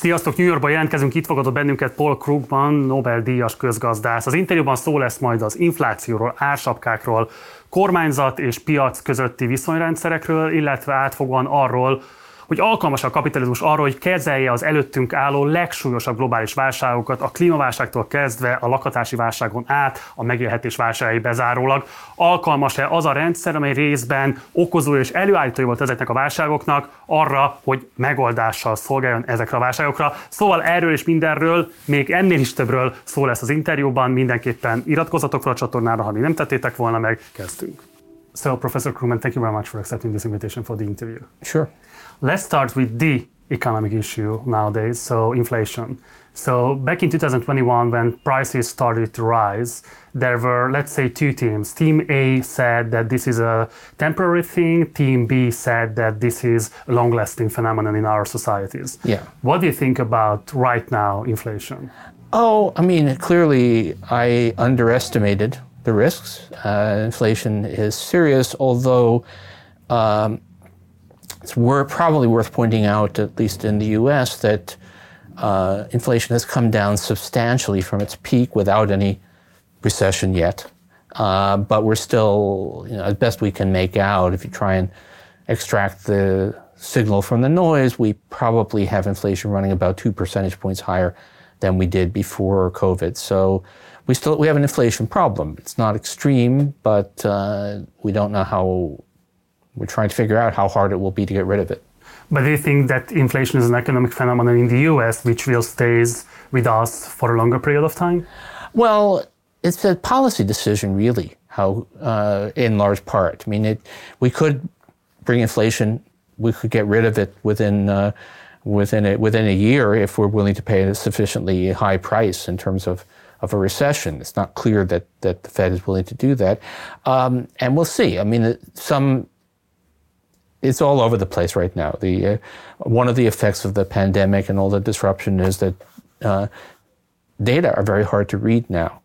Sziasztok, New Yorkba jelentkezünk, itt fogadott bennünket Paul Krugman, Nobel-díjas közgazdász. Az interjúban szó lesz majd az inflációról, ársapkákról, kormányzat és piac közötti viszonyrendszerekről, illetve átfogóan arról, hogy alkalmas a kapitalizmus arra, hogy kezelje az előttünk álló legsúlyosabb globális válságokat, a klímaválságtól kezdve a lakatási válságon át, a megélhetés válságai bezárólag. Alkalmas-e az a rendszer, amely részben okozó és előállítója volt ezeknek a válságoknak arra, hogy megoldással szolgáljon ezekre a válságokra. Szóval erről és mindenről, még ennél is többről szó lesz az interjúban, mindenképpen iratkozatokra a csatornára, ha mi nem tettétek volna meg, kezdtünk. So, Professor Krugman, thank you very much for accepting this invitation for the interview. Sure. Let's start with the economic issue nowadays, so inflation. So back in 2021, when prices started to rise, there were, let's say, two teams. Team A said that this is a temporary thing. Team B said that this is a long-lasting phenomenon in our societies. Yeah. What do you think about right now inflation? Oh, I mean, clearly I underestimated the risks. Uh, inflation is serious, although um, it's probably worth pointing out, at least in the US, that uh, inflation has come down substantially from its peak without any recession yet. Uh, but we're still, you know, as best we can make out, if you try and extract the signal from the noise, we probably have inflation running about two percentage points higher than we did before COVID. So we still we have an inflation problem. It's not extreme, but uh, we don't know how we're trying to figure out how hard it will be to get rid of it. But do you think that inflation is an economic phenomenon in the US which will stay with us for a longer period of time? Well, it's a policy decision, really, how, uh, in large part. I mean, it, we could bring inflation, we could get rid of it within, uh, within, a, within a year if we're willing to pay a sufficiently high price in terms of, of a recession. It's not clear that, that the Fed is willing to do that. Um, and we'll see. I mean, some it's all over the place right now. The uh, one of the effects of the pandemic and all the disruption is that uh, data are very hard to read now.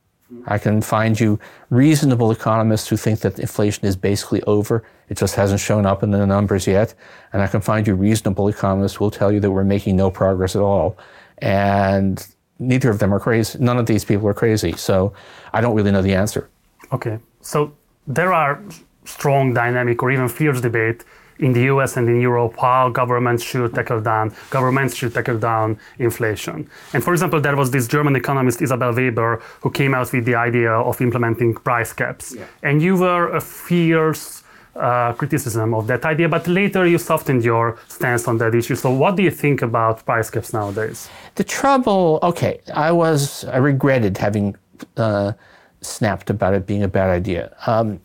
I can find you reasonable economists who think that inflation is basically over. It just hasn't shown up in the numbers yet. And I can find you reasonable economists who will tell you that we're making no progress at all. And neither of them are crazy. None of these people are crazy. So I don't really know the answer. Okay. So there are strong dynamic or even fierce debate in the US and in Europe how governments should tackle down governments should tackle down inflation. And for example, there was this German economist Isabel Weber who came out with the idea of implementing price caps. Yeah. And you were a fierce uh, criticism of that idea, but later you softened your stance on that issue. So, what do you think about price caps nowadays? The trouble, okay, I was, I regretted having uh, snapped about it being a bad idea. Um,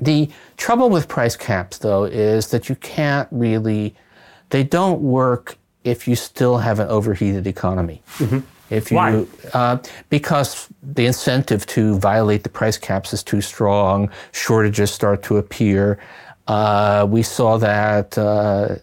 the trouble with price caps, though, is that you can't really, they don't work if you still have an overheated economy. Mm-hmm. If you, Why? Uh, because the incentive to violate the price caps is too strong, shortages start to appear. Uh, we saw that uh,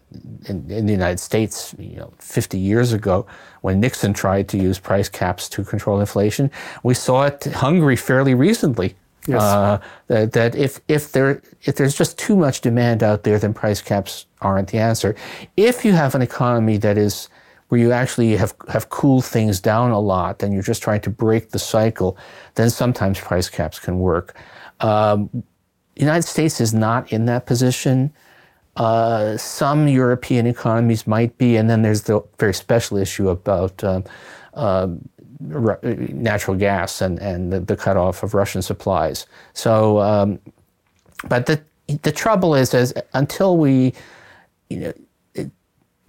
in, in, the United States, you know, 50 years ago, when Nixon tried to use price caps to control inflation. We saw it in Hungary fairly recently Yes. Uh, that, that if if there if there's just too much demand out there, then price caps aren't the answer. If you have an economy that is where you actually have have cooled things down a lot, and you're just trying to break the cycle, then sometimes price caps can work. Um, United States is not in that position. Uh, some European economies might be, and then there's the very special issue about uh, natural gas and, and the, the cutoff of Russian supplies. So, um, but the the trouble is, is until we, you know,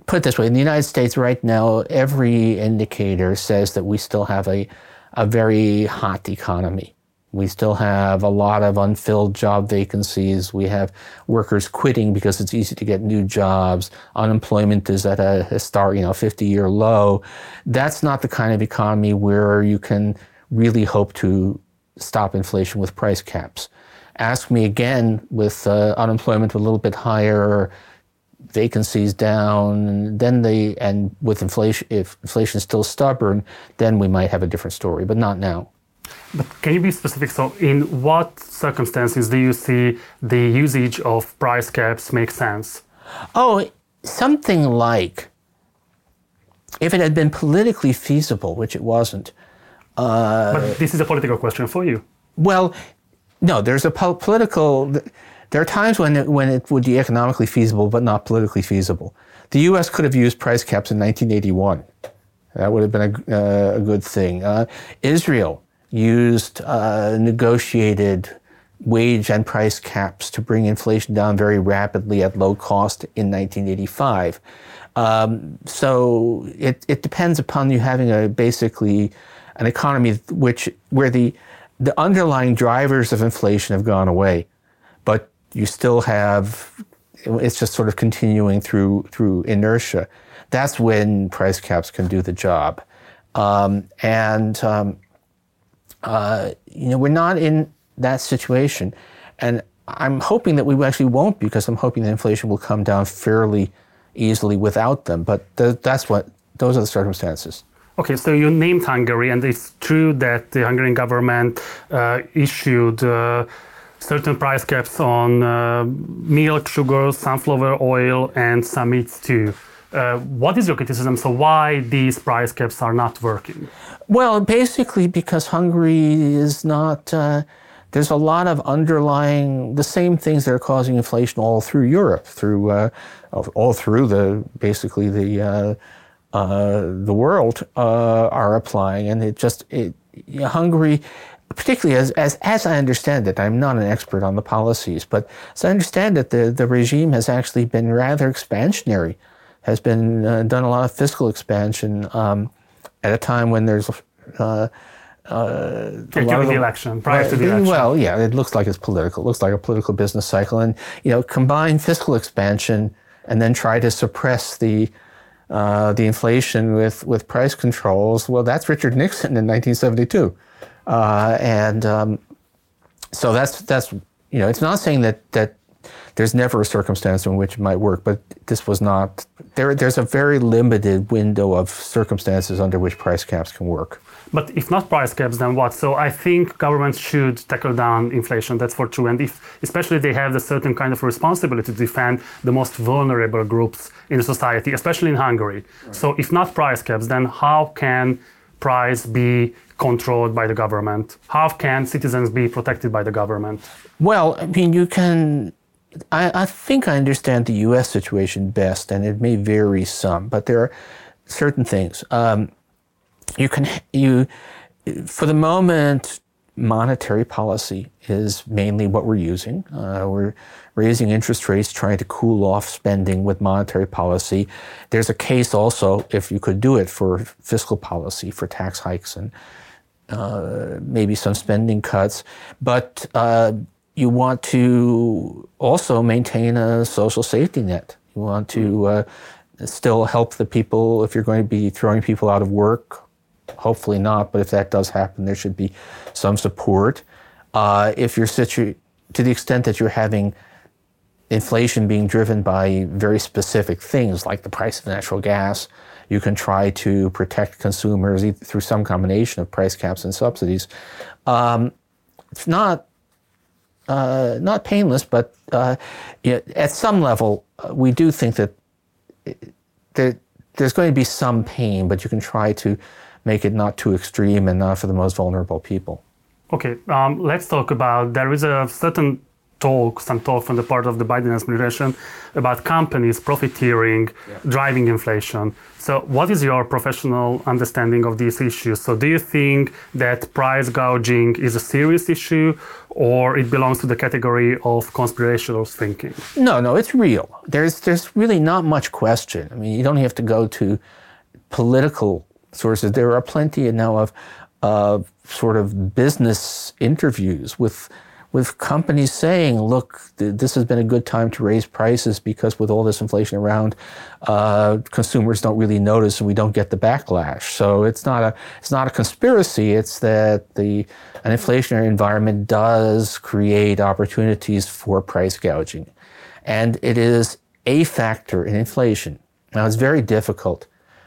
put this way, in the United States right now, every indicator says that we still have a a very hot economy. We still have a lot of unfilled job vacancies. We have workers quitting because it's easy to get new jobs. Unemployment is at a historic, you know, 50 year low. That's not the kind of economy where you can really hope to stop inflation with price caps. Ask me again with uh, unemployment a little bit higher, vacancies down, then they, and with inflation, if inflation is still stubborn, then we might have a different story, but not now. But can you be specific? So, in what circumstances do you see the usage of price caps make sense? Oh, something like if it had been politically feasible, which it wasn't. Uh, but this is a political question for you. Well, no, there's a po- political. There are times when it, when it would be economically feasible, but not politically feasible. The U.S. could have used price caps in 1981. That would have been a, uh, a good thing. Uh, Israel used uh, negotiated wage and price caps to bring inflation down very rapidly at low cost in 1985. Um, so it, it depends upon you having a basically an economy which where the the underlying drivers of inflation have gone away, but you still have it's just sort of continuing through through inertia. That's when price caps can do the job, um, and um, uh, you know we're not in that situation, and I'm hoping that we actually won't because I'm hoping that inflation will come down fairly easily without them. But th- that's what those are the circumstances. Okay, so you named Hungary, and it's true that the Hungarian government uh, issued uh, certain price caps on uh, milk, sugar, sunflower oil, and some meats too. Uh, what is your criticism? So, why these price caps are not working? Well, basically because Hungary is not. Uh, there's a lot of underlying the same things that are causing inflation all through Europe, through uh, all through the basically the uh, uh, the world are applying, and it just it, Hungary, particularly as, as as I understand it, I'm not an expert on the policies, but as I understand it, the the regime has actually been rather expansionary, has been uh, done a lot of fiscal expansion um, at a time when there's uh, uh, during the election, prior to the election. Well, yeah, it looks like it's political. It looks like a political business cycle, and you know, combine fiscal expansion and then try to suppress the uh, the inflation with with price controls. Well, that's Richard Nixon in 1972, uh, and um, so that's that's you know, it's not saying that that there's never a circumstance in which it might work, but this was not. There, there's a very limited window of circumstances under which price caps can work. But if not price caps, then what? So I think governments should tackle down inflation. That's for true. And if, especially, they have a certain kind of responsibility to defend the most vulnerable groups in society, especially in Hungary. Right. So if not price caps, then how can price be controlled by the government? How can citizens be protected by the government? Well, I mean, you can. I, I think I understand the U.S. situation best, and it may vary some, but there are certain things. Um, you can you for the moment monetary policy is mainly what we're using. Uh, we're raising interest rates, trying to cool off spending with monetary policy. There's a case also, if you could do it, for fiscal policy, for tax hikes and uh, maybe some spending cuts. But uh, you want to also maintain a social safety net. You want to uh, still help the people if you're going to be throwing people out of work Hopefully not, but if that does happen, there should be some support. Uh, if you're situ- to the extent that you're having inflation being driven by very specific things like the price of natural gas, you can try to protect consumers through some combination of price caps and subsidies. Um, it's not uh, not painless, but uh, at some level, uh, we do think that there, there's going to be some pain, but you can try to make it not too extreme and not for the most vulnerable people. Okay, um, let's talk about there is a certain talk, some talk from the part of the Biden administration about companies profiteering, yeah. driving inflation. So, what is your professional understanding of these issues? So, do you think that price gouging is a serious issue, or it belongs to the category of conspiratorial thinking? No, no, it's real. There's there's really not much question. I mean, you don't have to go to political sources. There are plenty now of uh, sort of business interviews with with companies saying, "Look, th- this has been a good time to raise prices because with all this inflation around, uh, consumers don't really notice and we don't get the backlash." So it's not a it's not a conspiracy. It's that the an inflationary environment does create opportunities for price gouging, and it is a factor in inflation. Now it's very difficult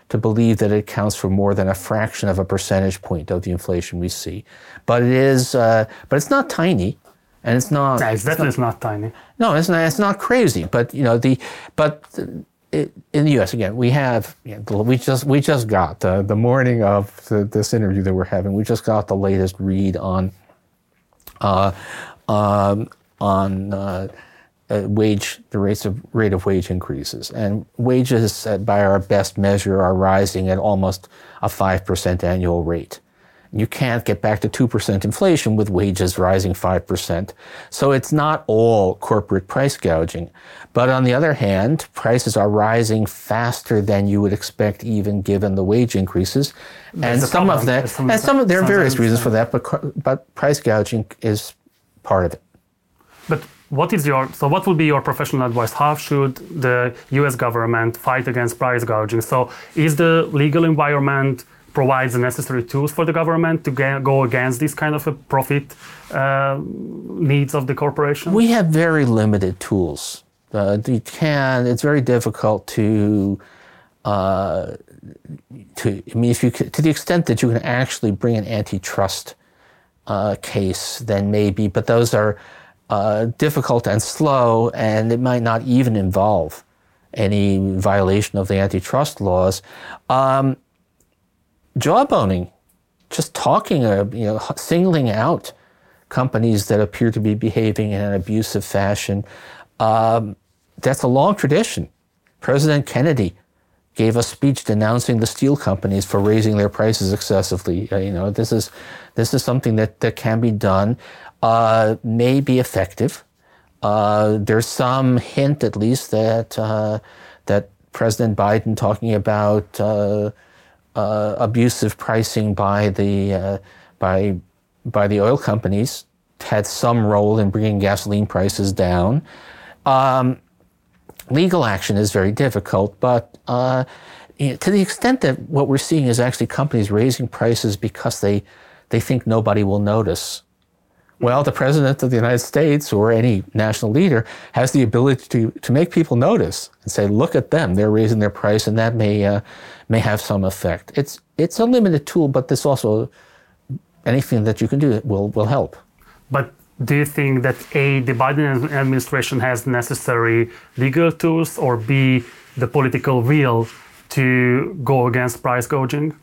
to believe that it accounts for more than a fraction of a percentage point of the inflation we see. But it is, uh, but it's not tiny, and it's not. Yeah, it's definitely it's not, not, tiny. No, it's not. It's not crazy. But you know the, but in the U.S. again, we have you know, we just we just got uh, the morning of the, this interview that we're having. We just got the latest read on uh, um, on uh, uh, wage the rates of rate of wage increases, and wages by our best measure are rising at almost a five percent annual rate. You can't get back to 2% inflation with wages rising 5%. So it's not all corporate price gouging. But on the other hand, prices are rising faster than you would expect, even given the wage increases. and some of that, some, and some of, there are various reasons for that, but, but price gouging is part of it. But what is your so what would be your professional advice how should the us government fight against price gouging so is the legal environment provides the necessary tools for the government to go against this kind of a profit uh, needs of the corporation? We have very limited tools. Uh, you can. It's very difficult to. Uh, to I mean, if you to the extent that you can actually bring an antitrust uh, case, then maybe. But those are uh, difficult and slow, and it might not even involve any violation of the antitrust laws. Um, jawboning, just talking, uh, you know, singling out companies that appear to be behaving in an abusive fashion. Um, that's a long tradition. President Kennedy gave a speech denouncing the steel companies for raising their prices excessively. Uh, you know, this is this is something that, that can be done, uh, may be effective. Uh, there's some hint, at least, that uh, that President Biden talking about uh, abusive pricing by the uh, by by the oil companies had some role in bringing gasoline prices down. Um, legal action is very difficult, but uh, to the extent that what we're seeing is actually companies raising prices because they they think nobody will notice. Well, the president of the United States or any national leader has the ability to, to make people notice and say, look at them, they're raising their price, and that may, uh, may have some effect. It's, it's a limited tool, but there's also anything that you can do will, will help. But do you think that A, the Biden administration has necessary legal tools, or B, the political will to go against price gouging?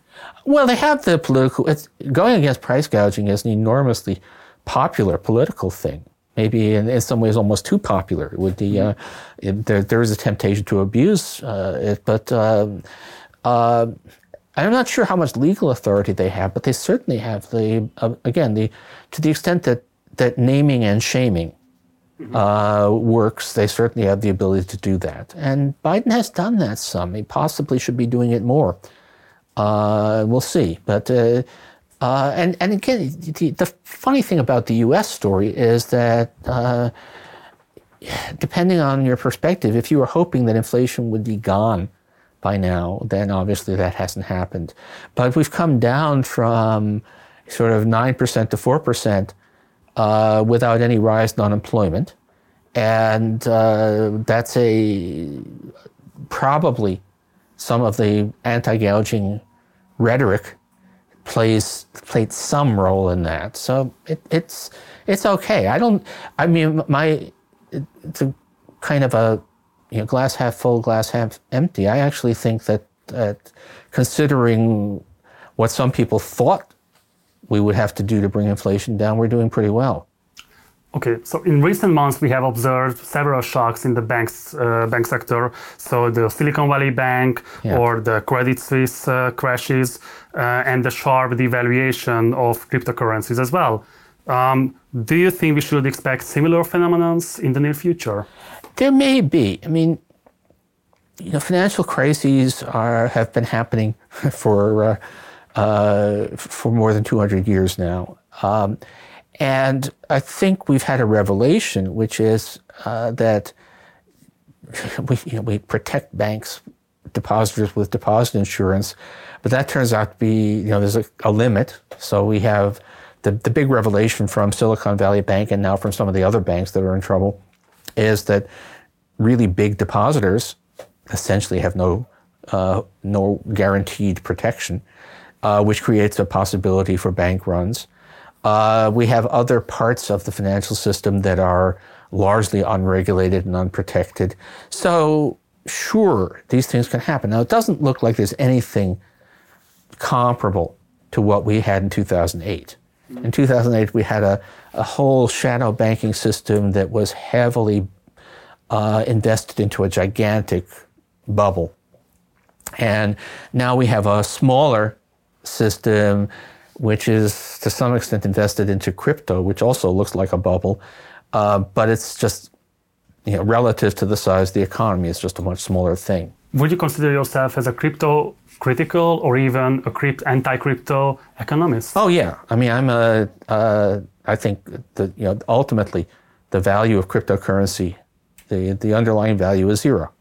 Well, they have the political. It's, going against price gouging is an enormously popular political thing. Maybe in, in some ways almost too popular. It would be, uh, it, there, there is a temptation to abuse uh, it, but um, uh, I'm not sure how much legal authority they have, but they certainly have the, uh, again, the, to the extent that, that naming and shaming uh, works, they certainly have the ability to do that. And Biden has done that some. He possibly should be doing it more. Uh, we'll see. But uh, uh, and, and again, the, the, funny thing about the US story is that uh, depending on your perspective, if you were hoping that inflation would be gone by now, then obviously that hasn't happened. But we've come down from sort of 9% to 4% uh, without any rise in unemployment. And uh, that's a probably some of the anti gouging rhetoric plays played some role in that. So it, it's it's okay. I don't. I mean, my it's a kind of a you know glass half full, glass half empty. I actually think that that considering what some people thought we would have to do to bring inflation down, we're doing pretty well. Okay, so in recent months we have observed several shocks in the banks, uh, bank sector. So the Silicon Valley Bank yeah. or the Credit Suisse uh, crashes uh, and the sharp devaluation of cryptocurrencies as well. Um, do you think we should expect similar phenomena in the near future? There may be. I mean, you know, financial crises are have been happening for uh, uh, for more than 200 years now. Um, and I think we've had a revelation, which is uh, that we, you know, we protect banks, depositors with deposit insurance, but that turns out to be, you know, there's a, a limit. So we have the, the big revelation from Silicon Valley Bank and now from some of the other banks that are in trouble is that really big depositors essentially have no, uh, no guaranteed protection, uh, which creates a possibility for bank runs. Uh, we have other parts of the financial system that are largely unregulated and unprotected. So sure, these things can happen. Now, it doesn't look like there's anything comparable to what we had in 2008. In 2008, we had a, a whole shadow banking system that was heavily uh, invested into a gigantic bubble. And now we have a smaller system, which is to some extent invested into crypto, which also looks like a bubble, uh, but it's just you know, relative to the size of the economy, it's just a much smaller thing. Would you consider yourself as a crypto critical or even a crypt, anti-crypto economist? Oh yeah, I mean, I'm a. Uh, I think that you know ultimately, the value of cryptocurrency, the the underlying value is zero.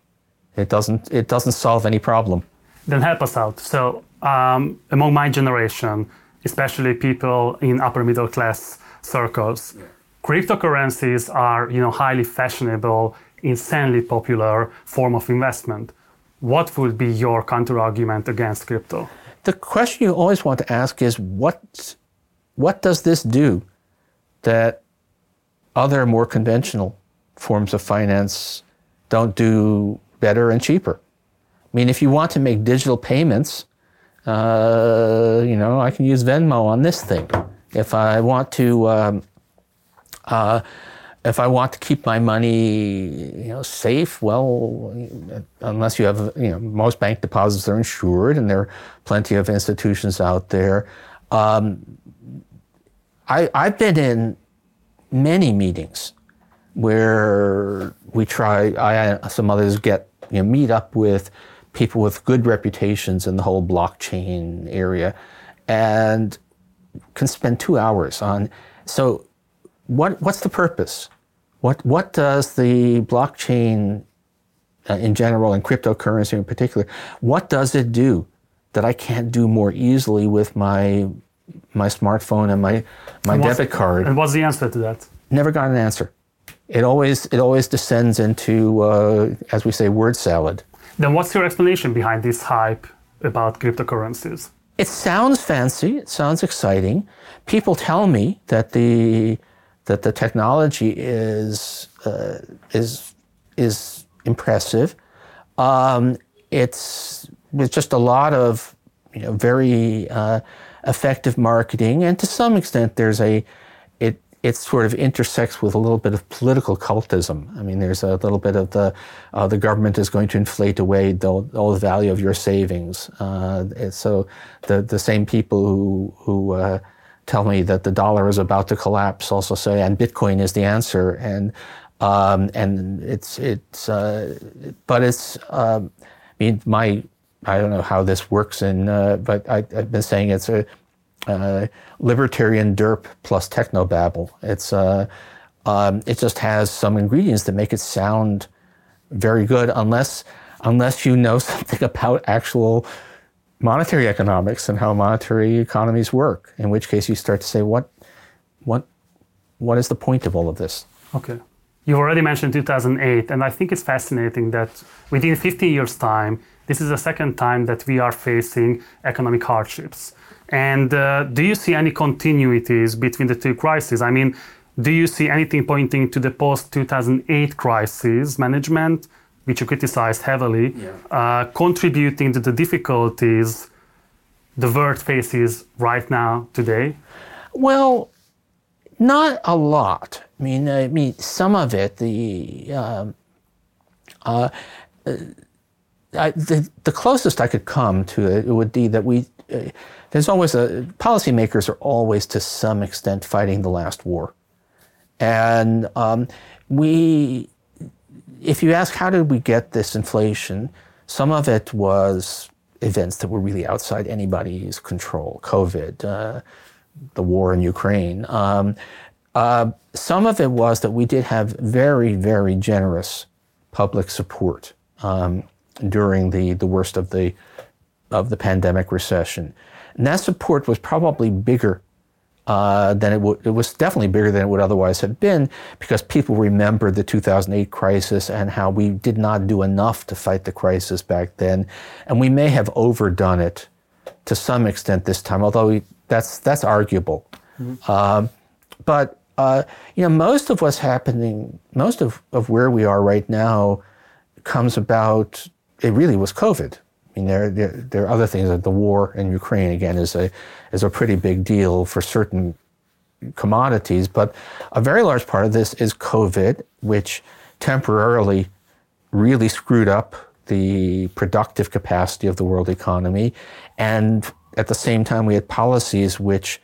It doesn't it doesn't solve any problem. Then help us out. So um, among my generation, especially people in upper middle class circles. Yeah cryptocurrencies are you know highly fashionable insanely popular form of investment what would be your counter argument against crypto? The question you always want to ask is what what does this do that other more conventional forms of finance don't do better and cheaper? I mean if you want to make digital payments uh, you know i can use venmo on this thing. If i want to um, uh, if I want to keep my money, you know, safe, well, unless you have, you know, most bank deposits are insured, and there are plenty of institutions out there. Um, I, I've been in many meetings where we try. I some others get you know meet up with people with good reputations in the whole blockchain area, and can spend two hours on. So what, what's the purpose? What, what does the blockchain uh, in general and cryptocurrency in particular, what does it do that I can't do more easily with my, my smartphone and my, my and debit card? And what's the answer to that? Never got an answer. It always, it always descends into, uh, as we say, word salad. Then what's your explanation behind this hype about cryptocurrencies? It sounds fancy. It sounds exciting. People tell me that the that the technology is uh, is is impressive. Um, it's it's just a lot of you know very uh, effective marketing, and to some extent, there's a it it sort of intersects with a little bit of political cultism. I mean, there's a little bit of the uh, the government is going to inflate away the, all the value of your savings. Uh, so the the same people who who uh, tell me that the dollar is about to collapse also say, and Bitcoin is the answer. And um, and it's it's uh, but it's uh, I mean my I don't know how this works in uh, but I, have been saying it's a uh, libertarian derp plus techno babble. It's uh, um, it just has some ingredients that make it sound very good unless unless you know something about actual monetary economics and how monetary economies work. In which case, you start to say, what, what, what is the point of all of this? Okay. You've already mentioned 2008, and I think it's fascinating that within 15 years' time, this is the second time that we are facing economic hardships. And uh, do you see any continuities between the two crises? I mean, do you see anything pointing to the post 2008 crisis management which you criticized heavily, yeah. uh, contributing to the difficulties the world faces right now today? Well, not a lot. I mean, I mean, some of it, the um, uh, I, the, the closest I could come to it would be that we, uh, there's always a, policymakers are always to some extent fighting the last war. And um, we, if you ask how did we get this inflation, some of it was events that were really outside anybody's control COVID, uh, the war in Ukraine. Um, uh, some of it was that we did have very, very generous public support um, during the, the worst of the, of the pandemic recession. And that support was probably bigger uh, than it would. It was definitely bigger than it would otherwise have been because people remembered the 2008 crisis and how we did not do enough to fight the crisis back then, and we may have overdone it to some extent this time. Although we, that's that's arguable, mm-hmm. um, but uh, you know most of what's happening, most of, of where we are right now, comes about, it really was COVID. Mean, there, there, there are other things. Like the war in Ukraine, again, is a, is a pretty big deal for certain commodities. But a very large part of this is COVID, which temporarily really screwed up the productive capacity of the world economy. And at the same time, we had policies which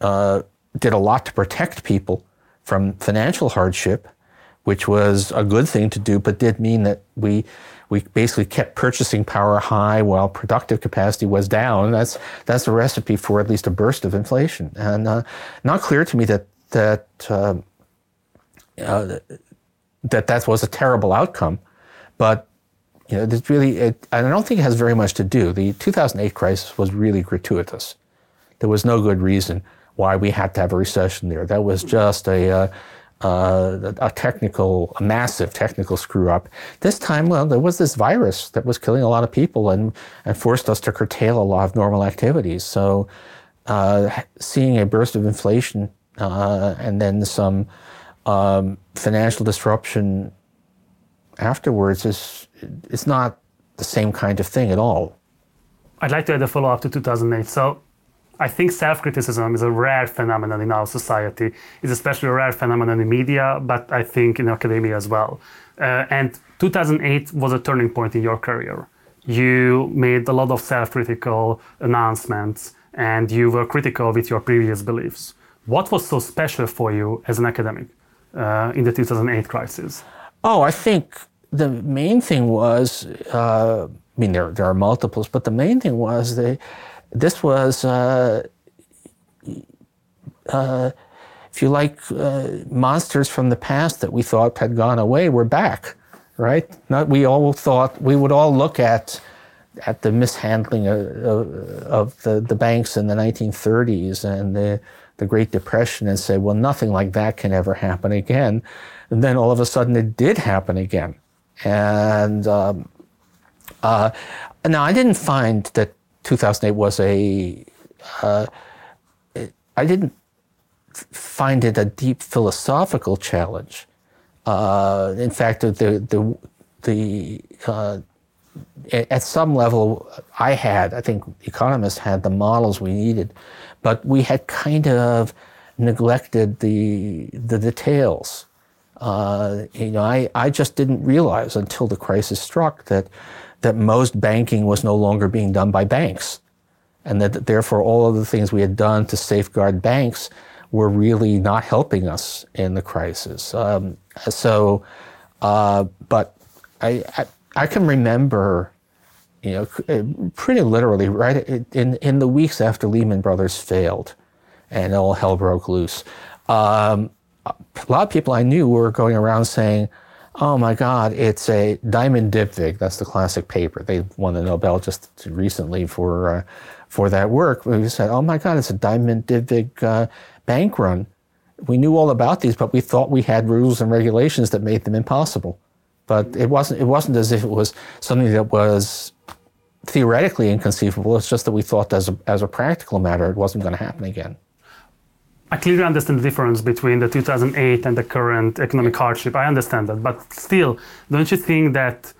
uh, did a lot to protect people from financial hardship, which was a good thing to do, but did mean that we we basically kept purchasing power high while productive capacity was down. That's that's a recipe for at least a burst of inflation, and uh, not clear to me that that uh, uh, that that was a terrible outcome, but you know, really, it, I don't think it has very much to do. The 2008 crisis was really gratuitous. There was no good reason why we had to have a recession there. That was just a, uh, a technical, a massive technical screw up. This time, well, there was this virus that was killing a lot of people and, and forced us to curtail a lot of normal activities. So, uh, seeing a burst of inflation uh, and then some um, financial disruption afterwards is it's not the same kind of thing at all. I'd like to add a follow up to 2008. So I think self criticism is a rare phenomenon in our society. It's especially a rare phenomenon in media, but I think in academia as well. Uh, and 2008 was a turning point in your career. You made a lot of self critical announcements and you were critical with your previous beliefs. What was so special for you as an academic uh, in the 2008 crisis? Oh, I think the main thing was, uh, I mean, there, there are multiples, but the main thing was that this was, uh, uh, if you like, uh, monsters from the past that we thought had gone away were back, right? Not we all thought we would all look at at the mishandling of, of, of the, the banks in the 1930s and the the Great Depression and say, well, nothing like that can ever happen again. And then all of a sudden it did happen again. And um, uh, now I didn't find that 2008 was a. Uh, I didn't find it a deep philosophical challenge. Uh, in fact, the the the uh, at some level, I had, I think economists had the models we needed, but we had kind of neglected the the details. Uh, you know, I, I just didn't realize until the crisis struck that, that most banking was no longer being done by banks. And that therefore all of the things we had done to safeguard banks were really not helping us in the crisis. Um, so, uh, but I, I, I, can remember, you know, pretty literally, right in, in the weeks after Lehman Brothers failed and all hell broke loose. Um, a lot of people I knew were going around saying, oh my God, it's a Diamond Dybvig. That's the classic paper. They won the Nobel just recently for, uh, for that work. We said, oh my God, it's a Diamond Dybvig uh, bank run. We knew all about these, but we thought we had rules and regulations that made them impossible. But it wasn't, it wasn't as if it was something that was theoretically inconceivable. It's just that we thought as a, as a practical matter, it wasn't going to happen again. I clearly understand the difference between the 2008 and the current economic hardship. I understand that. But still, don't you think that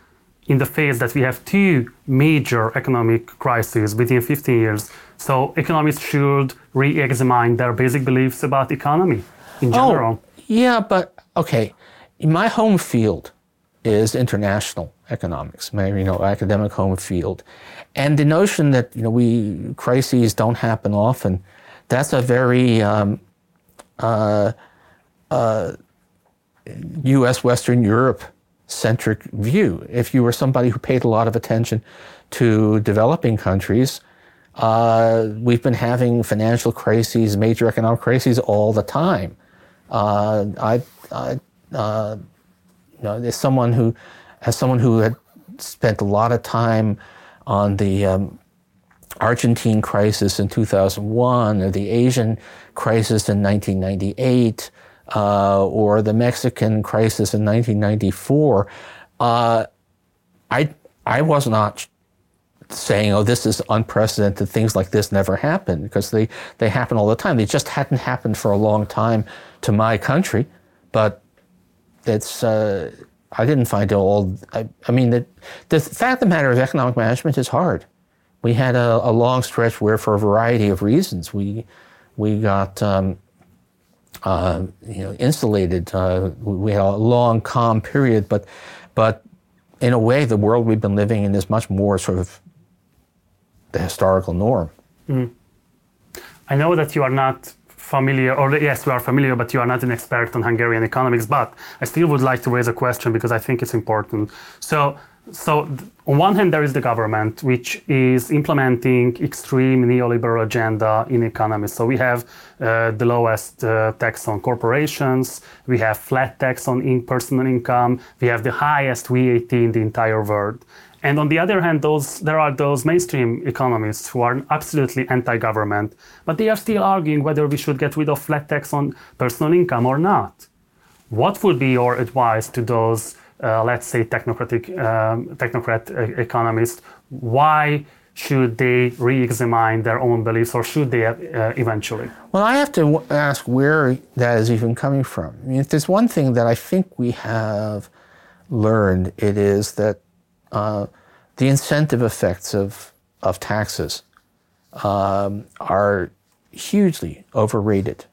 in the phase that we have two major economic crises within 15 years, so economists should re examine their basic beliefs about economy in oh, general? Oh, yeah, but okay. My home field is international economics, my you know academic home field, and the notion that you know we crises don't happen often that's a very um, uh, uh, U.S. Western Europe centric view. If you were somebody who paid a lot of attention to developing countries, uh, we've been having financial crises, major economic crises all the time. Uh, I, I uh, you know, as someone who, as someone who had spent a lot of time on the um, Argentine crisis in 2001, or the Asian crisis in 1998, uh, or the Mexican crisis in 1994, uh, I, I was not saying, oh, this is unprecedented, things like this never happen, because they, they happen all the time. They just hadn't happened for a long time to my country, but it's, uh, I didn't find it all. I, I mean, the, the fact of the matter is, economic management is hard. We had a, a long stretch where, for a variety of reasons, we we got um, uh, you know insulated. Uh, we had a long calm period, but but in a way, the world we've been living in is much more sort of the historical norm. Mm. I know that you are not familiar, or yes, we are familiar, but you are not an expert on Hungarian economics. But I still would like to raise a question because I think it's important. So, so on one hand, there is the government, which is implementing extreme neoliberal agenda in economy. So we have uh, the lowest uh, tax on corporations, we have flat tax on in personal income, we have the highest VAT in the entire world. And on the other hand, those, there are those mainstream economists who are absolutely anti government, but they are still arguing whether we should get rid of flat tax on personal income or not. What would be your advice to those, let's say, technocratic, um, technocrat uh, economists? Why should they re examine their own beliefs or should they uh, eventually? Well, I have to ask where that is even coming from. I mean, if there's one thing that I think we have learned, it is that uh, the incentive effects of, of taxes um, are hugely overrated.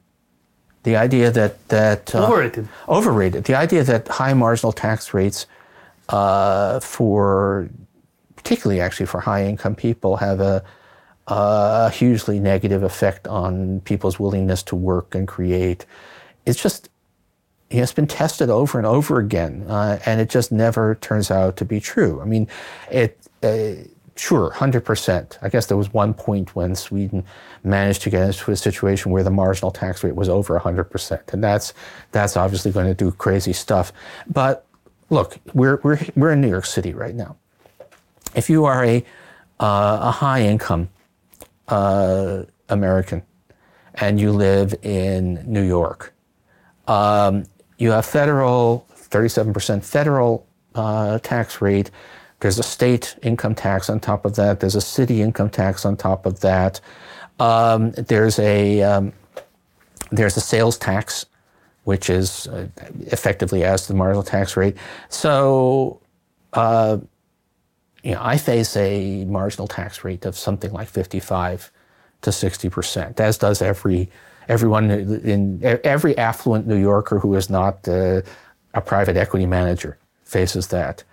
The idea that that uh, overrated, overrated. The idea that high marginal tax rates uh, for, particularly actually for high income people, have a, a hugely negative effect on people's willingness to work and create. It's just you know, it's been tested over and over again, uh, and it just never turns out to be true. I mean, it uh, sure, hundred percent. I guess there was one point when Sweden managed to get into a situation where the marginal tax rate was over hundred percent, and that's that's obviously going to do crazy stuff. But look, we're we're we're in New York City right now. If you are a uh, a high income uh, American and you live in New York. Um, you have federal, 37% federal uh, tax rate. There's a state income tax on top of that. There's a city income tax on top of that. Um, there's a um, there's a sales tax, which is uh, effectively as the marginal tax rate. So, uh, you know, I face a marginal tax rate of something like 55 to 60 percent, as does every everyone in every affluent New Yorker who is not uh, a private equity manager faces that.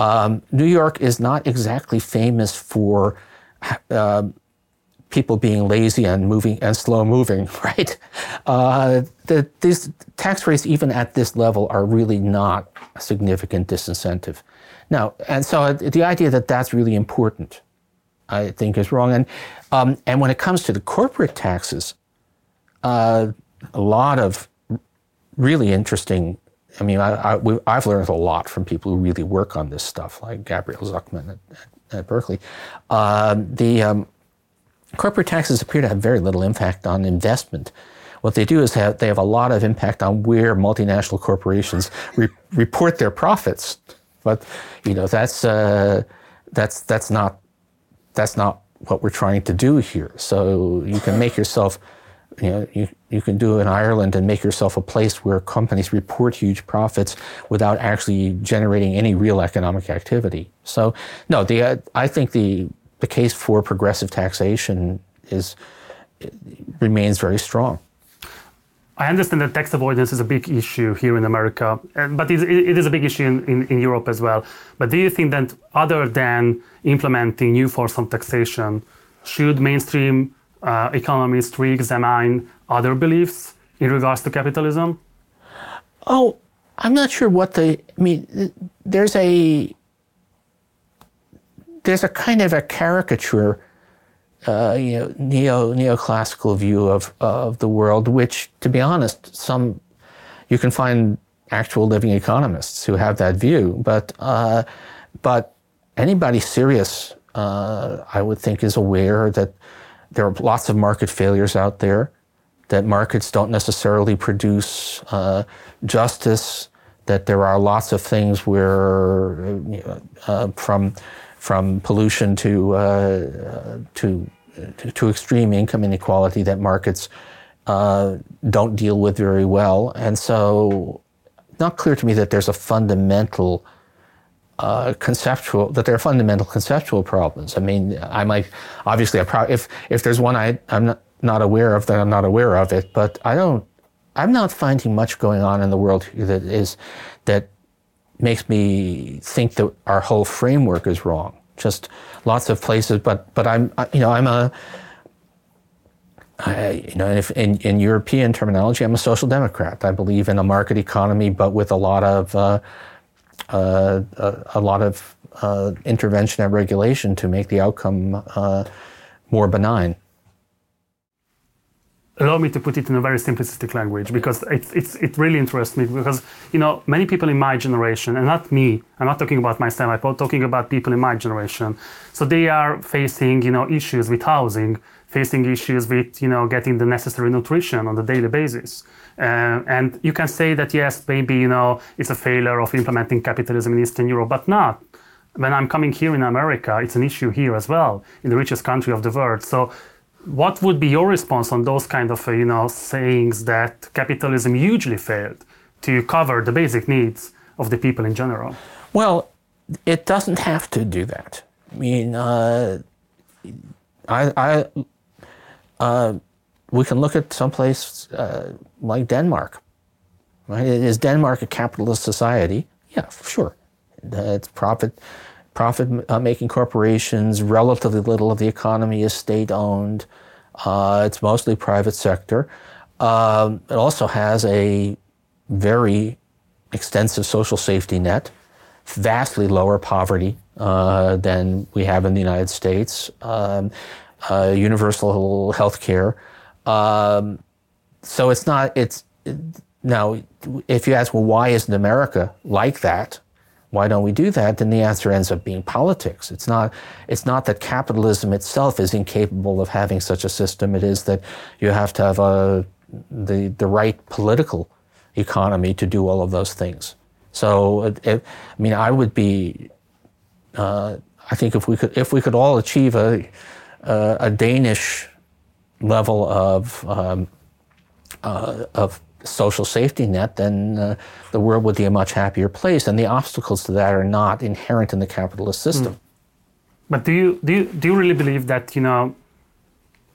Um, New York is not exactly famous for uh, people being lazy and moving and slow moving, right? Uh, the, these tax rates, even at this level, are really not a significant disincentive. Now, and so the idea that that's really important, I think, is wrong. And um, and when it comes to the corporate taxes, uh, a lot of really interesting. I mean, I, have learned a lot from people who really work on this stuff, like Gabriel Zucman at, at, Berkeley. Uh, the um, corporate taxes appear to have very little impact on investment. What they do is have, they have a lot of impact on where multinational corporations re- report their profits. But you know that's uh, that's that's not that's not what we're trying to do here. So you can make yourself you know, you, you can do in Ireland and make yourself a place where companies report huge profits without actually generating any real economic activity. So, no, the, uh, I think the, the case for progressive taxation is, remains very strong. I understand that tax avoidance is a big issue here in America, but it, it is a big issue in, in, in, Europe as well. But do you think that other than implementing new forms of taxation, should mainstream uh, economists re-examine other beliefs in regards to capitalism? Oh, I'm not sure what the. I mean, there's a there's a kind of a caricature, uh, you know, neo neoclassical view of of the world, which, to be honest, some you can find actual living economists who have that view, but uh, but anybody serious, uh, I would think, is aware that there are lots of market failures out there, that markets don't necessarily produce uh, justice, that there are lots of things where, uh, uh from, from pollution to, uh, to, to, extreme income inequality, that markets uh, don't deal with very well. And so not clear to me that there's a fundamental uh, conceptual that there are fundamental conceptual problems. I mean, I might obviously I pro- if if there's one I I'm not, not aware of, then I'm not aware of it. But I don't. I'm not finding much going on in the world that is that makes me think that our whole framework is wrong. Just lots of places, but but I'm you know I'm a I, you know, if in, in European terminology, I'm a social democrat. I believe in a market economy, but with a lot of uh, a, a, lot of uh, intervention and regulation to make the outcome uh, more benign. Allow me to put it in a very simplistic language because it, it's, it really interests me because you know many people in my generation and not me I'm not talking about myself I'm talking about people in my generation so they are facing you know issues with housing facing issues with you know getting the necessary nutrition on a daily basis. Uh, and you can say that yes, maybe you know it's a failure of implementing capitalism in Eastern Europe, but not. When I'm coming here in America, it's an issue here as well, in the richest country of the world. So, what would be your response on those kind of uh, you know sayings that capitalism hugely failed to cover the basic needs of the people in general? Well, it doesn't have to do that. I mean, uh, I, I uh, we can look at someplace uh, like Denmark. Right? Is Denmark a capitalist society? Yeah, sure. It's profit, profit-making uh, corporations. Relatively little of the economy is state-owned. Uh, it's mostly private sector. Um, it also has a very extensive social safety net, vastly lower poverty uh, than we have in the United States. Um, uh, universal health care. Um, so it's not, it's, it, now, if you ask, well, why isn't America like that? Why don't we do that? Then the answer ends up being politics. It's not, it's not that capitalism itself is incapable of having such a system. It is that you have to have a, the, the right political economy to do all of those things. So, it, it, I mean, I would be, uh, I think if we could, if we could all achieve a, uh, a Danish level of um, uh, of social safety net, then uh, the world would be a much happier place. And the obstacles to that are not inherent in the capitalist system. Mm. But do you, do you do you really believe that you know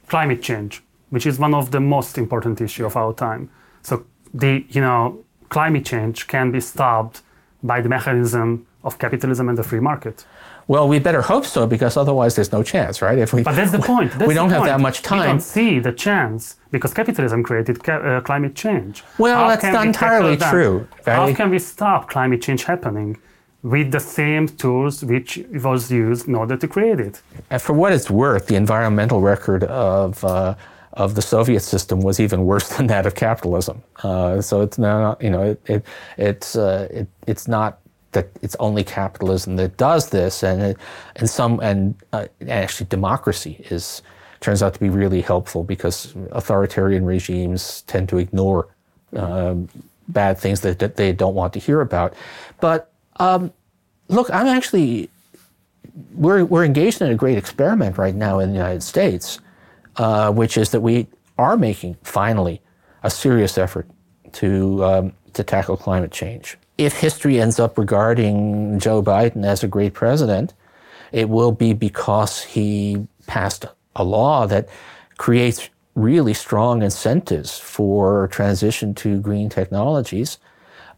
climate change, which is one of the most important issue of our time, so the you know climate change can be stopped by the mechanism of capitalism and the free market? Well, we better hope so because otherwise there's no chance, right? If we, but that's the point. That's we don't have point. that much time. We don't see the chance because capitalism created ca- uh, climate change. Well, How that's not entirely true. How can we stop climate change happening? with the same tools which was used in order to create it. And for what it's worth, the environmental record of uh, of the Soviet system was even worse than that of capitalism. Uh, so it's not, you know, it, it it's uh, it, it's not that it's only capitalism that does this, and and some and uh, actually democracy is turns out to be really helpful because authoritarian regimes tend to ignore um, bad things that, that, they don't want to hear about. But um, look, I'm actually we're we're engaged in a great experiment right now in the United States, uh, which is that we are making finally a serious effort to um, to tackle climate change if history ends up regarding Joe Biden as a great president, it will be because he passed a law that creates really strong incentives for transition to green technologies.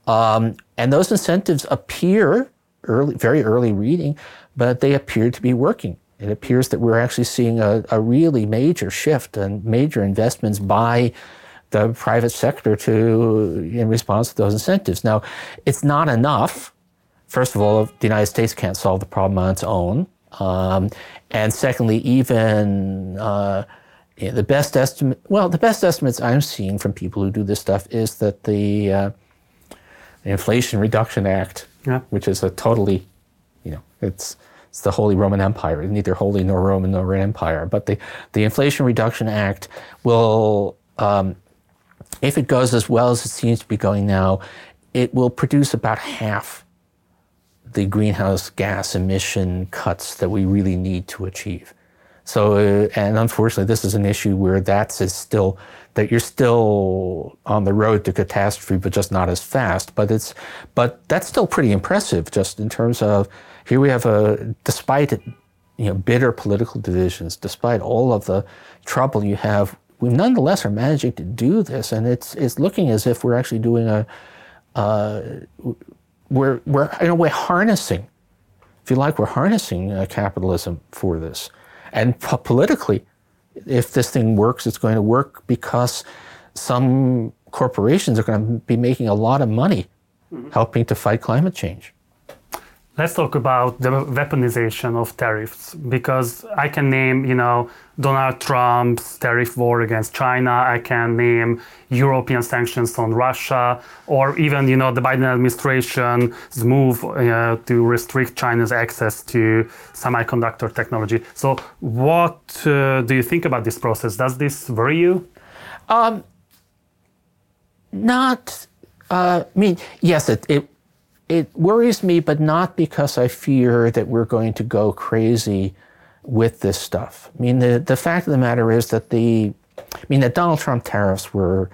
Um, and those incentives appear early, very early reading, but they appear to be working. It appears that we're actually seeing a, a really major shift and major investments by the private sector to in response to those incentives. Now, it's not enough. First of all, the United States can't solve the problem on its own, um, and secondly, even uh, the best estimate. Well, the best estimates I'm seeing from people who do this stuff is that the, uh, the Inflation Reduction Act, yeah. which is a totally, you know, it's it's the Holy Roman Empire. It's neither holy nor Roman nor empire. But the, the Inflation Reduction Act will um, if it goes as well as it seems to be going now, it will produce about half the greenhouse gas emission cuts that we really need to achieve. So, uh, and unfortunately, this is an issue where that's is still that you're still on the road to catastrophe, but just not as fast. But it's, but that's still pretty impressive, just in terms of here we have a despite you know bitter political divisions, despite all of the trouble you have, we nonetheless are managing to do this, and it's it's looking as if we're actually doing a, uh, we're we're in a way harnessing, if you like, we're harnessing uh, capitalism for this. And po- politically, if this thing works, it's going to work because some corporations are going to be making a lot of money mm-hmm. helping to fight climate change. Let's talk about the weaponization of tariffs because I can name, you know, Donald Trump's tariff war against China. I can name European sanctions on Russia, or even, you know, the Biden administration's move uh, to restrict China's access to semiconductor technology. So, what uh, do you think about this process? Does this worry you? Um, not. Uh, I mean, yes, it, it it worries me, but not because I fear that we're going to go crazy with this stuff. I mean, the, the fact of the matter is that the, I mean, the Donald Trump tariffs were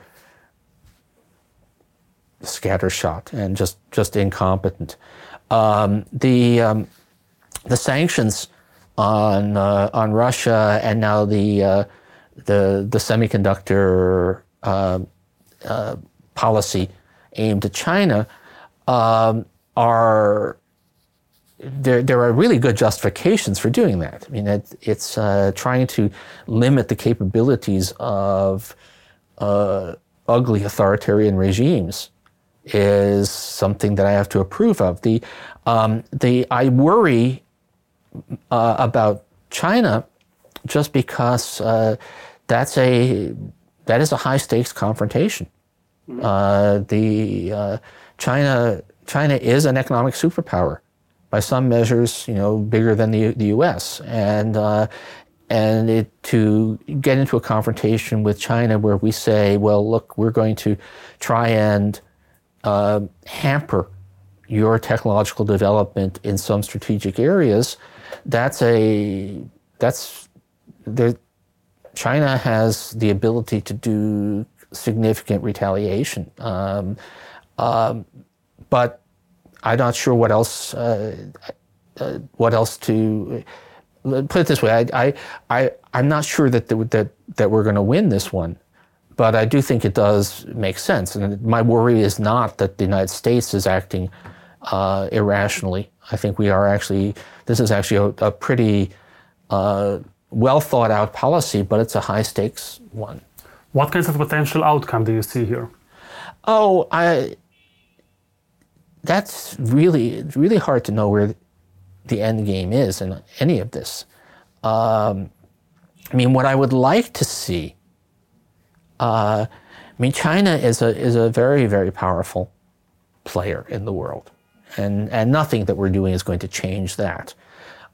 scattershot and just, just incompetent. Um, the, um, the sanctions on, uh, on Russia and now the, uh, the, the semiconductor uh, uh policy aimed at China um, are there, there are really good justifications for doing that. I mean, it, it's uh, trying to limit the capabilities of uh, ugly authoritarian regimes is something that I have to approve of. The, um, the I worry uh, about China just because uh, that's a that is a high stakes confrontation. Mm-hmm. the uh, China, China is an economic superpower. By some measures, you know, bigger than the, the U.S. And uh, and it, to get into a confrontation with China where we say, well, look, we're going to try and uh, hamper your technological development in some strategic areas, that's a that's. China has the ability to do significant retaliation. Um, um, but I'm not sure what else. Uh, uh, what else to uh, put it this way? I, I, I I'm not sure that the, that that we're going to win this one, but I do think it does make sense. And my worry is not that the United States is acting uh, irrationally. I think we are actually. This is actually a, a pretty uh, well thought out policy, but it's a high stakes one. What kinds of potential outcome do you see here? Oh, I that's really really hard to know where the end game is in any of this. Um, I mean, what I would like to see. Uh, I mean, China is a is a very very powerful player in the world, and and nothing that we're doing is going to change that.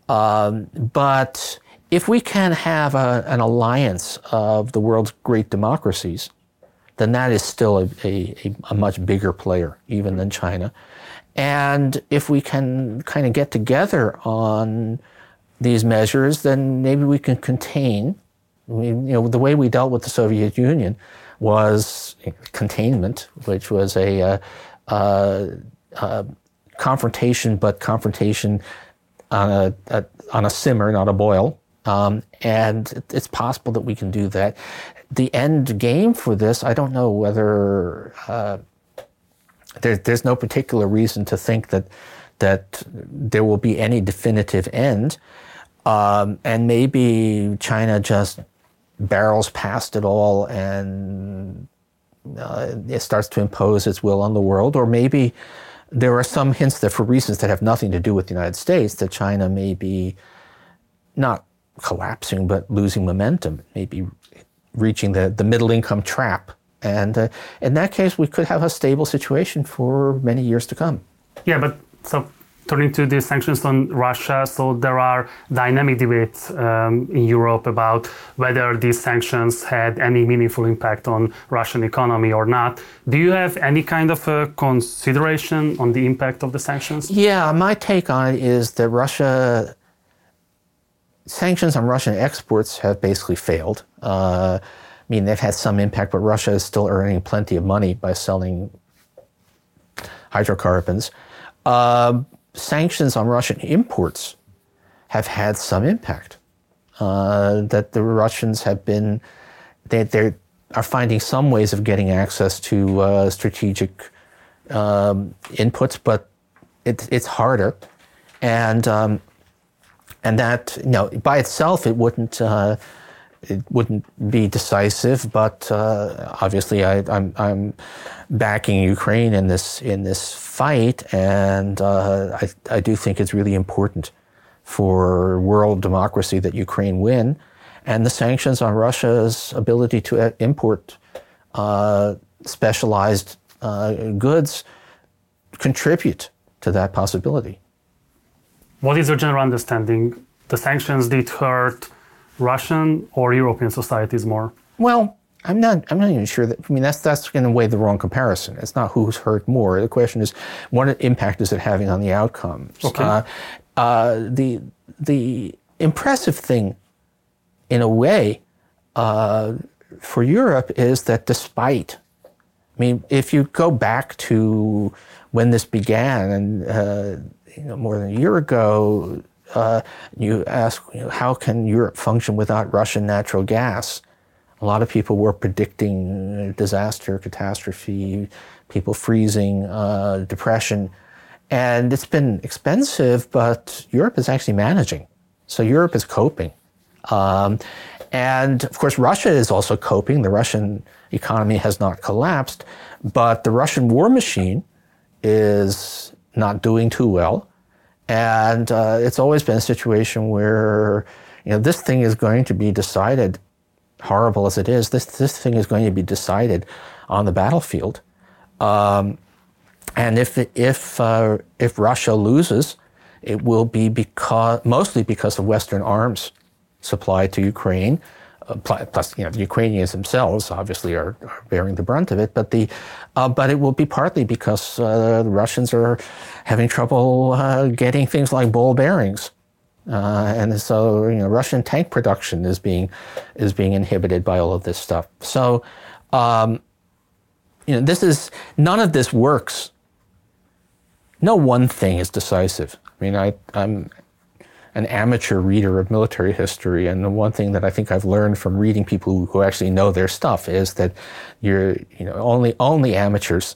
Um, but if we can have a, an alliance of the world's great democracies, then that is still a, a, a much bigger player even than China. And if we can kind of get together on these measures, then maybe we can contain. I mean, you know, the way we dealt with the Soviet Union was containment, which was a, uh, uh, uh, confrontation, but confrontation on a, a, on a simmer, not a boil. Um, and it's possible that we can do that. The end game for this, I don't know whether uh, there, there's no particular reason to think that that there will be any definitive end. Um, and maybe China just barrels past it all and uh, it starts to impose its will on the world. Or maybe there are some hints that, for reasons that have nothing to do with the United States, that China may be not collapsing but losing momentum, maybe reaching the, the middle income trap and uh, in that case, we could have a stable situation for many years to come. Yeah, but so turning to the sanctions on Russia, so there are dynamic debates um, in Europe about whether these sanctions had any meaningful impact on Russian economy or not. Do you have any kind of a consideration on the impact of the sanctions? Yeah, my take on it is that Russia sanctions on Russian exports have basically failed. Uh, mean, they've had some impact, but Russia is still earning plenty of money by selling hydrocarbons. Uh, sanctions on Russian imports have had some impact. Uh, that the Russians have been, they, they are finding some ways of getting access to uh, strategic um, inputs, but it, it's harder. And um, and that you know by itself it wouldn't uh, it wouldn't be decisive, but uh, obviously I, am backing Ukraine in this in this fight, and uh, I I do think it's really important for world democracy that Ukraine win, and the sanctions on Russia's ability to uh, import uh, specialized uh, goods contribute to that possibility. What is your general understanding? The sanctions did hurt Russian or European societies more? Well, I'm not. I'm not even sure that. I mean, that's that's in a way the wrong comparison. It's not who's hurt more. The question is, what impact is it having on the outcomes? Okay. Uh, uh, the the impressive thing, in a way, uh, for Europe is that despite, I mean, if you go back to when this began and uh, you know, more than a year ago, uh, you ask, you know, how can Europe function without Russian natural gas? A lot of people were predicting disaster, catastrophe, people freezing, uh, depression. And it's been expensive, but Europe is actually managing. So Europe is coping. Um, and of course, Russia is also coping. The Russian economy has not collapsed, but the Russian war machine is not doing too well. And uh, it's always been a situation where, you know, this thing is going to be decided, horrible as it is, this, this thing is going to be decided on the battlefield. Um, and if, if, uh, if Russia loses, it will be because, mostly because of Western arms supplied to Ukraine, plus you know, the Ukrainians themselves obviously are, are, bearing the brunt of it, but the uh, but it will be partly because uh, the Russians are having trouble uh, getting things like ball bearings, uh, and so you know Russian tank production is being is being inhibited by all of this stuff. So um, you know this is none of this works. No one thing is decisive. I mean, I, I'm an amateur reader of military history, and the one thing that I think I've learned from reading people who actually know their stuff is that you're, you know, only only amateurs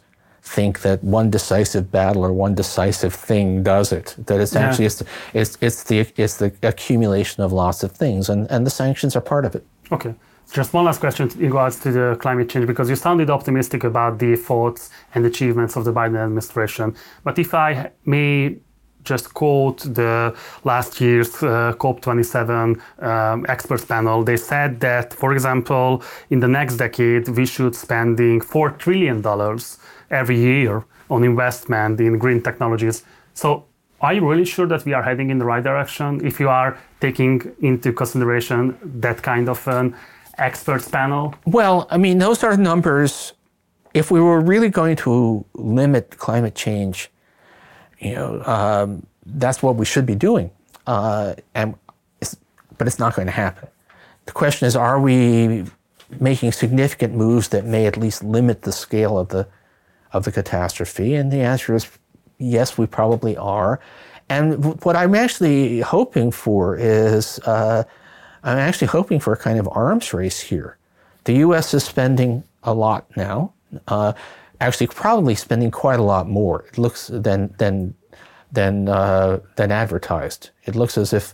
think that one decisive battle or one decisive thing does it. That it's yeah. actually it's, it's it's the it's the accumulation of lots of things, and and the sanctions are part of it. Okay. Just one last question in regards to the climate change, because you sounded optimistic about the efforts and achievements of the Biden administration. But if I may just quote the last year's uh, COP27 um, experts panel. They said that, for example, in the next decade, we should spending four trillion dollars every year on investment in green technologies. So, are you really sure that we are heading in the right direction if you are taking into consideration that kind of an experts panel? Well, I mean, those are numbers. If we were really going to limit climate change you know, um, that's what we should be doing. Uh, and it's, but it's not going to happen. The question is, are we making significant moves that may at least limit the scale of the of the catastrophe? And the answer is yes, we probably are. And what I'm actually hoping for is uh, I'm actually hoping for a kind of arms race here. The U.S. is spending a lot now. Uh, actually probably spending quite a lot more. It looks than than than uh, than advertised. It looks as if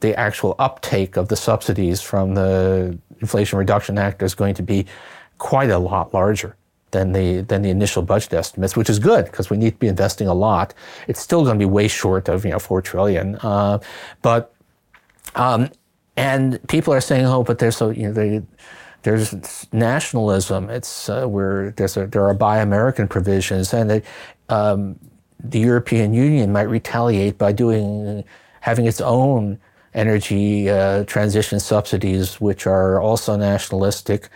the actual uptake of the subsidies from the Inflation Reduction Act is going to be quite a lot larger than the than the initial budget estimates, which is good because we need to be investing a lot. It's still going to be way short of you know four trillion, uh, but um, and people are saying, oh, but there's so you know they, there's nationalism. It's uh, where there's a, there are buy American provisions, and um, the European Union might retaliate by doing having its own energy uh, transition subsidies, which are also nationalistic,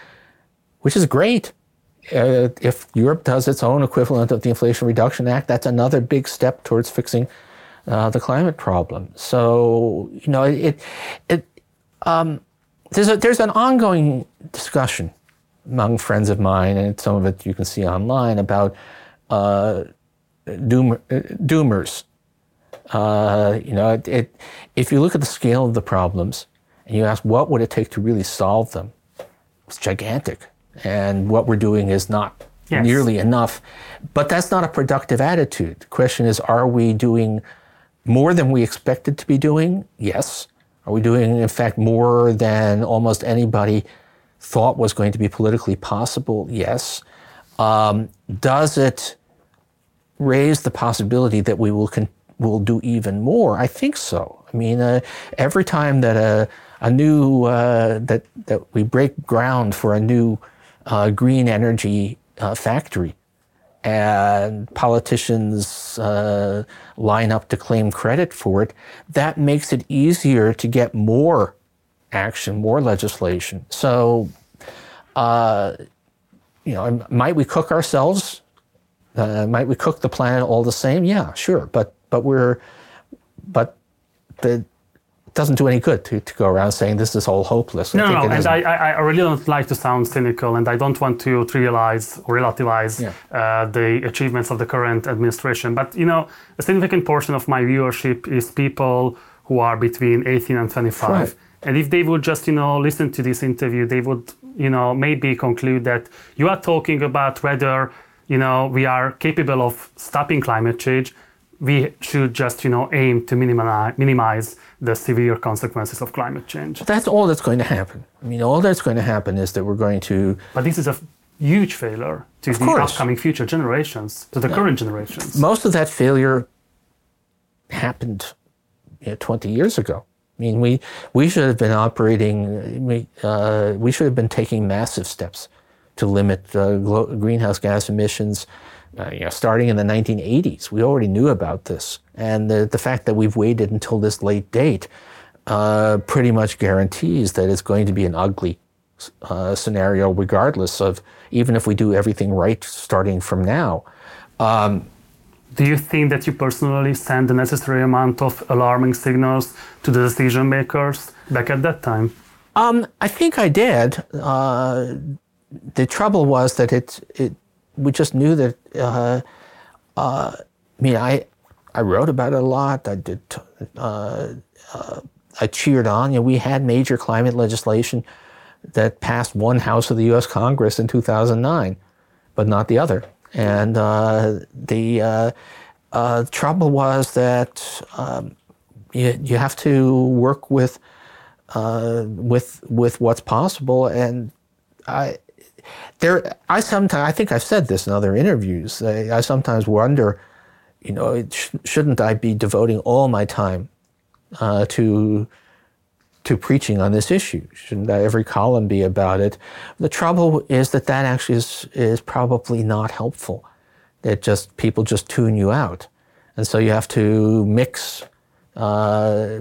which is great. Uh, if Europe does its own equivalent of the Inflation Reduction Act, that's another big step towards fixing uh, the climate problem. So you know, it it um, there's a there's an ongoing discussion among friends of mine, and some of it you can see online about uh, doom, uh, doomers. Uh, you know, it, it, if you look at the scale of the problems and you ask what would it take to really solve them, it's gigantic, and what we're doing is not yes. nearly enough. But that's not a productive attitude. The question is, are we doing more than we expected to be doing? Yes. Are we doing, in fact, more than almost anybody thought was going to be politically possible? Yes. Um, does it raise the possibility that we will con- will do even more? I think so. I mean, uh, every time that a, a new uh, that that we break ground for a new uh, green energy uh, factory, and politicians uh, line up to claim credit for it, that makes it easier to get more action, more legislation. So, uh, you know, might we cook ourselves? Uh, might we cook the planet all the same? Yeah, sure. But but we're but the doesn't do any good to, to go around saying this is all hopeless. No, no, no. and I, I, really don't like to sound cynical, and I don't want to trivialize or relativize yeah. uh, the achievements of the current administration. But you know, a significant portion of my viewership is people who are between 18 and 25. Right. And if they would just, you know, listen to this interview, they would, you know, maybe conclude that you are talking about whether, you know, we are capable of stopping climate change we should just you know aim to minimize, minimize the severe consequences of climate change. That's all that's going to happen. I mean, all that's going to happen is that we're going to. But this is a huge failure to of the course. upcoming future generations, to the yeah. current generations. Most of that failure happened you know, 20 years ago. I mean, we, we should have been operating, we, uh, we should have been taking massive steps to limit uh, greenhouse gas emissions uh, you know, starting in the 1980s. We already knew about this. And the, the fact that we've waited until this late date uh, pretty much guarantees that it's going to be an ugly uh, scenario, regardless of even if we do everything right starting from now. Um, do you think that you personally sent the necessary amount of alarming signals to the decision makers back at that time? Um, I think I did. Uh, the trouble was that it, it we just knew that. Uh, uh, I mean, I I wrote about it a lot. I did. Uh, uh, I cheered on. You know, we had major climate legislation that passed one house of the U.S. Congress in 2009, but not the other. And uh, the trouble was that um, you you have to work with with with what's possible, and I there, I sometimes, I think I've said this in other interviews. I, I sometimes wonder, you know, sh- shouldn't I be devoting all my time uh, to to preaching on this issue? Shouldn't every column be about it? The trouble is that that actually is is probably not helpful. It just people just tune you out, and so you have to mix. Uh,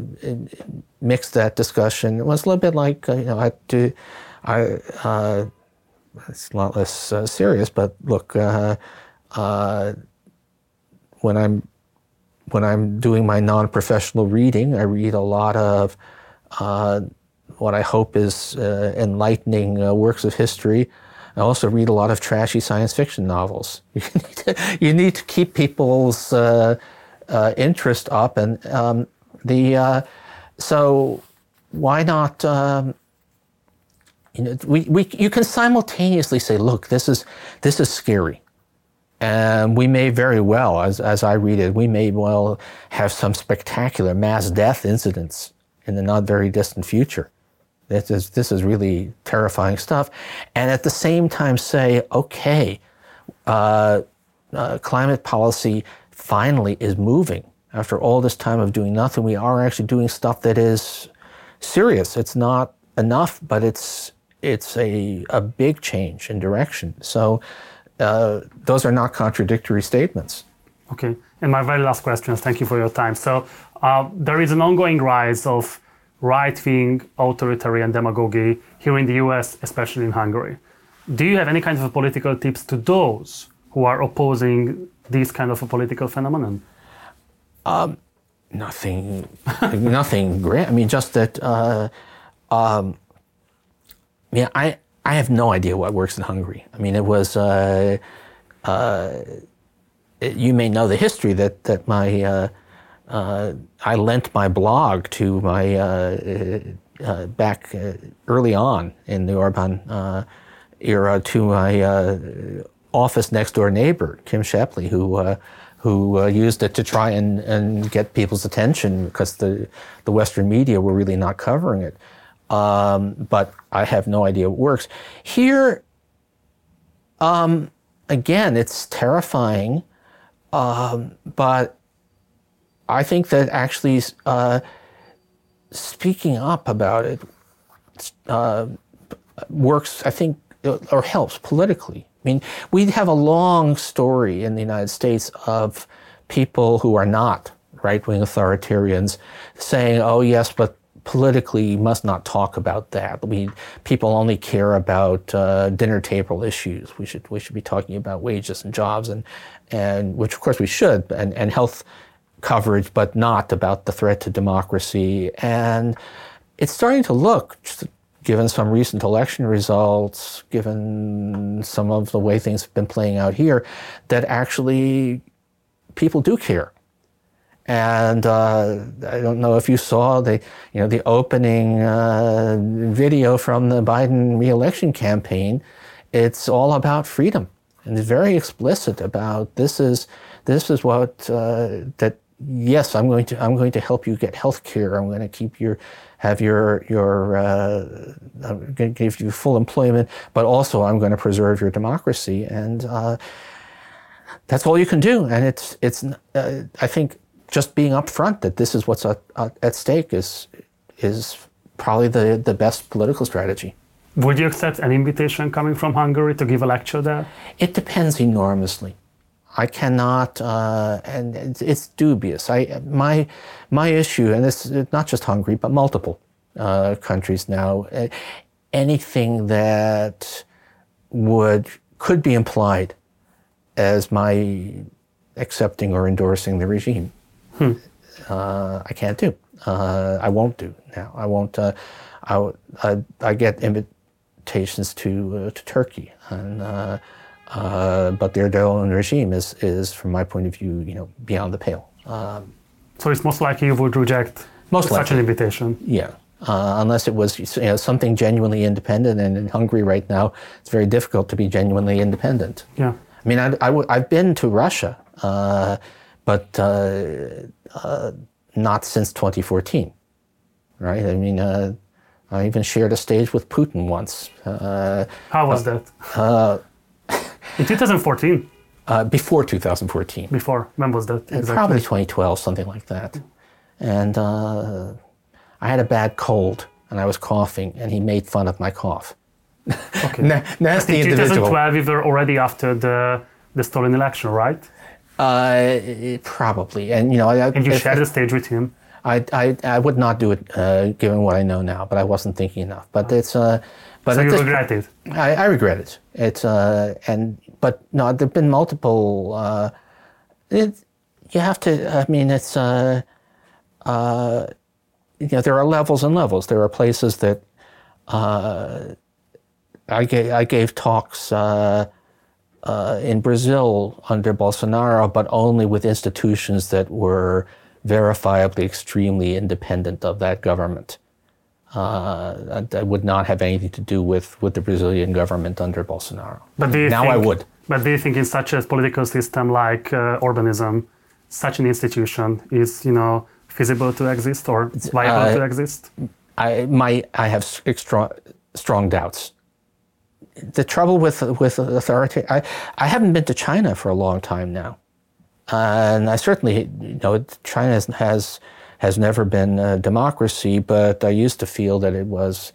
mix that discussion. It was a little bit like uh, you know I do. I uh, it's a lot less uh, serious. But look, uh, uh, when I'm when I'm doing my non-professional reading, I read a lot of uh, what I hope is uh, enlightening uh, works of history. I also read a lot of trashy science fiction novels. You need to, you need to keep people's interest up, and um, the so why not? Um, you know, we, we, you can simultaneously say, look, this is, this is scary. And we may very well, as, as I read it, we may well have some spectacular mass death incidents in the not very distant future. This is, this is really terrifying stuff. And at the same time say, okay, uh, uh, climate policy finally is moving. After all this time of doing nothing, we are actually doing stuff that is serious. It's not enough, but it's it's a, a big change in direction. So uh, those are not contradictory statements. Okay. And my very last question is thank you for your time. So uh, there is an ongoing rise of right wing authoritarian demagoguery here in the US, especially in Hungary. Do you have any kind of political tips to those who are opposing this kind of a political phenomenon? Um, nothing, nothing great. I mean, just that. Uh, um, yeah, I I have no idea what works in Hungary. I mean, it was. Uh, uh, it, you may know the history that that my uh, uh, I lent my blog to my uh, uh, back early on in the Orban era to my office next door neighbor Kim Scheppele, who who used it to try and, and get people's attention because the the Western media were really not covering it. Um, but I have no idea what works here. Um, again, it's terrifying, um, but I think that actually uh, speaking up about it uh, works, I think, or helps politically. I mean, we have a long story in the United States of people who are not right wing authoritarians saying, oh, yes, but politically must not talk about that. We people only care about uh, dinner table issues. We should we should be talking about wages and jobs and and which of course we should and, and health coverage, but not about the threat to democracy. And it's starting to look, given some recent election results, given some of the way things have been playing out here, that actually people do care. And uh, I don't know if you saw the, you know, the opening uh, video from the Biden reelection campaign. It's all about freedom, and it's very explicit about this is this is what uh, that yes, I'm going to I'm going to help you get health care. I'm going to keep your have your your uh, I'm going to give you full employment, but also I'm going to preserve your democracy, and uh, that's all you can do. And it's it's uh, I think just being upfront that this is what's at, at stake is is probably the the best political strategy. Would you accept an invitation coming from Hungary to give a lecture there? It depends enormously. I cannot, uh, and it's, it's, dubious. I my my issue, and is not just Hungary, but multiple uh, countries now. Uh, anything that would could be implied as my accepting or endorsing the regime, hmm. uh, I can't do. Uh, I won't do now. I won't. Uh, I, I, I get invitations to to Turkey and uh, but the Erdogan regime is, is, from my point of view, you know, beyond the pale. Um, so it's most likely you would reject most such an invitation. Yeah, uh, unless it was you know, something genuinely independent. And in Hungary right now, it's very difficult to be genuinely independent. Yeah. I mean, I, I w- I've been to Russia, uh, but uh, uh not since 2014, right? I mean, uh, I even shared a stage with Putin once. How was that? In 2014? Uh, before 2014. Before? When was that? Exactly? Probably 2012, something like that. And uh, I had a bad cold and I was coughing, and he made fun of my cough. Okay. Na- nasty in individual. 2012, we were already after the, the stolen election, right? Uh, probably. And, you know, I, and you shared the stage with him? I, I, I would not do it uh, given what I know now, but I wasn't thinking enough. But it's. Uh, but so you regret it? I, I regret it. It's uh, and but no, there've been multiple. Uh, it, you have to. I mean, it's. Uh, uh, you know, there are levels and levels. There are places that uh, I gave. I gave talks uh, uh, in Brazil under Bolsonaro, but only with institutions that were verifiably extremely independent of that government uh, that would not have anything to do with, with the Brazilian government under Bolsonaro. But now think, I would. But do you think in such a political system like uh, Orbanism, such an institution is, you know, feasible to exist or viable uh, to exist? I, my, I have strong, strong doubts. The trouble with, with authority, I, I haven't been to China for a long time now. and I certainly, you know, China has, has has never been a democracy, but I used to feel that it was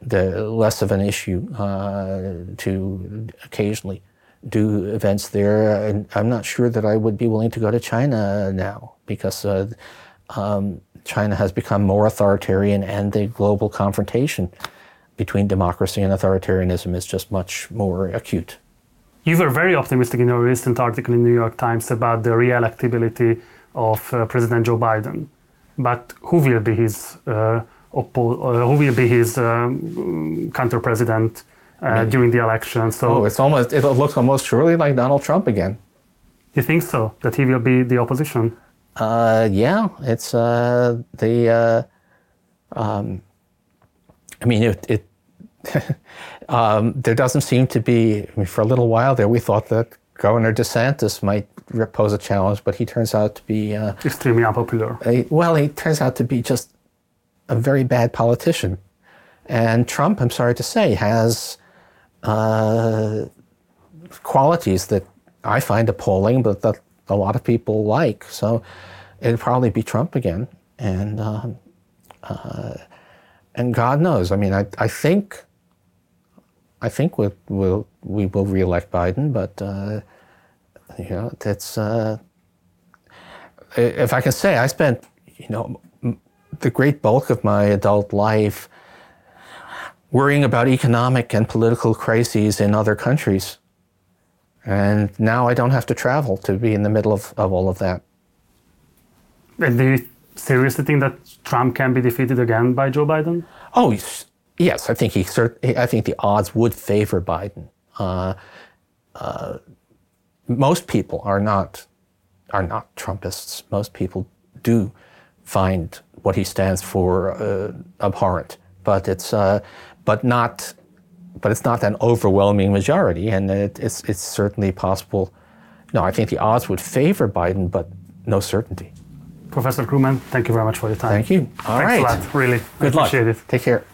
the less of an issue uh, to occasionally do events there. And I'm not sure that I would be willing to go to China now because uh, um, China has become more authoritarian and the global confrontation between democracy and authoritarianism is just much more acute. You were very optimistic in your recent article in the New York Times about the re-electability of uh, President Joe Biden. But who will be his uh, oppo- uh, who will be his um, counter president uh, during the election? So Oh, it's almost it looks almost surely like Donald Trump again. you think so that he will be the opposition? Uh, yeah, it's uh, the. Uh, um, I mean, it. it um, there doesn't seem to be. I mean, for a little while there, we thought that Governor DeSantis might pose a challenge, but he turns out to be. Uh, Extremely unpopular. a, well, he turns out to be just a very bad politician. And Trump, I'm sorry to say, has uh, qualities that I find appalling, but that a lot of people like. So it'd probably be Trump again. And um, uh, and God knows. I mean, I, I think I think we'll, we'll we will reelect Biden, but uh, you know, that's. Uh, if I can say, I spent, you know, the great bulk of my adult life worrying about economic and political crises in other countries. And now I don't have to travel to be in the middle of, of all of that. And do you seriously think that Trump can be defeated again by Joe Biden? Oh, yes, I think he. I think the odds would favor Biden. Uh, uh, most people are not are not Trumpists. Most people do find what he stands for uh, abhorrent, but it's uh, but not but it's not an overwhelming majority, and it, it's it's certainly possible. No, I think the odds would favor Biden, but no certainty. Professor Krugman, thank you very much for your time. Thank you. All Thanks right. a lot, really. I Good luck. appreciate it. Take care.